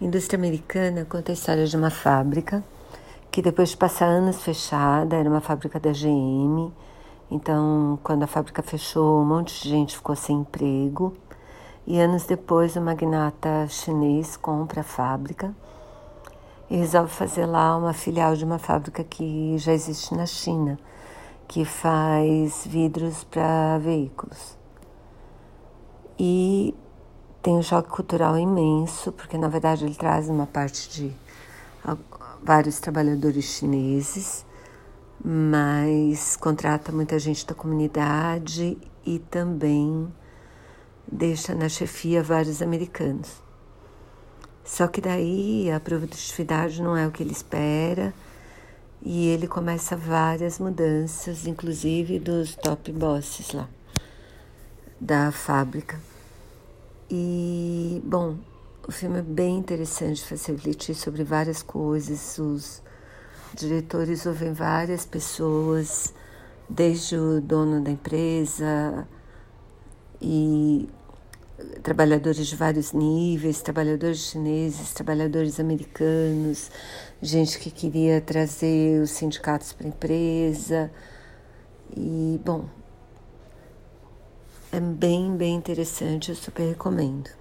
Indústria Americana conta a história de uma fábrica que depois de passar anos fechada, era uma fábrica da GM. Então, quando a fábrica fechou, um monte de gente ficou sem emprego. E anos depois, o magnata chinês compra a fábrica e resolve fazer lá uma filial de uma fábrica que já existe na China, que faz vidros para veículos. E tem um choque cultural imenso, porque na verdade ele traz uma parte de vários trabalhadores chineses, mas contrata muita gente da comunidade e também deixa na chefia vários americanos. Só que daí a produtividade não é o que ele espera e ele começa várias mudanças, inclusive dos top bosses lá da fábrica. E, bom, o filme é bem interessante, faz refletir sobre várias coisas. Os diretores ouvem várias pessoas, desde o dono da empresa e trabalhadores de vários níveis, trabalhadores chineses, trabalhadores americanos, gente que queria trazer os sindicatos para a empresa. E, bom, é bem, bem interessante, eu super recomendo.